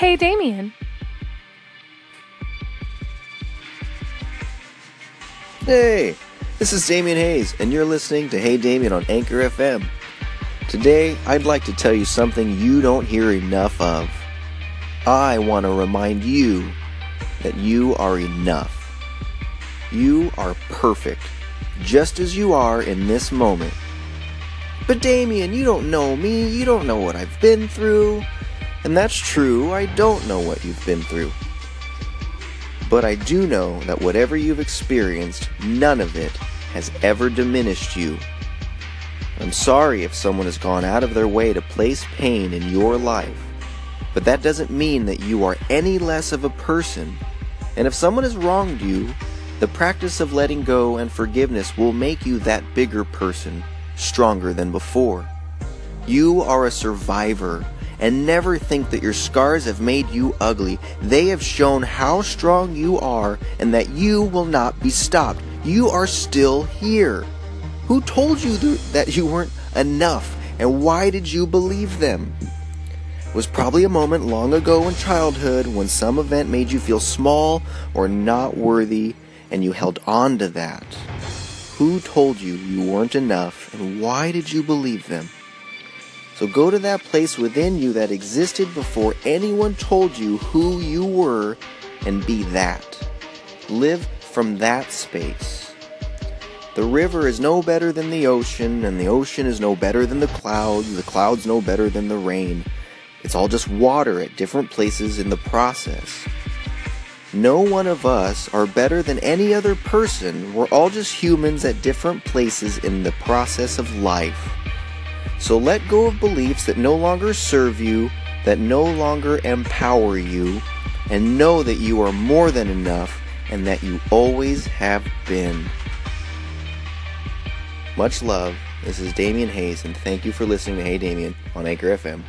Hey, Damien. Hey, this is Damien Hayes, and you're listening to Hey Damien on Anchor FM. Today, I'd like to tell you something you don't hear enough of. I want to remind you that you are enough. You are perfect, just as you are in this moment. But Damien, you don't know me, you don't know what I've been through. And that's true, I don't know what you've been through. But I do know that whatever you've experienced, none of it has ever diminished you. I'm sorry if someone has gone out of their way to place pain in your life, but that doesn't mean that you are any less of a person. And if someone has wronged you, the practice of letting go and forgiveness will make you that bigger person, stronger than before. You are a survivor and never think that your scars have made you ugly. They have shown how strong you are and that you will not be stopped. You are still here. Who told you th- that you weren't enough and why did you believe them? It was probably a moment long ago in childhood when some event made you feel small or not worthy and you held on to that. Who told you you weren't enough and why did you believe them? So go to that place within you that existed before anyone told you who you were and be that. Live from that space. The river is no better than the ocean, and the ocean is no better than the clouds, the clouds no better than the rain. It's all just water at different places in the process. No one of us are better than any other person. We're all just humans at different places in the process of life. So let go of beliefs that no longer serve you, that no longer empower you, and know that you are more than enough and that you always have been. Much love. This is Damien Hayes, and thank you for listening to Hey Damien on Anchor FM.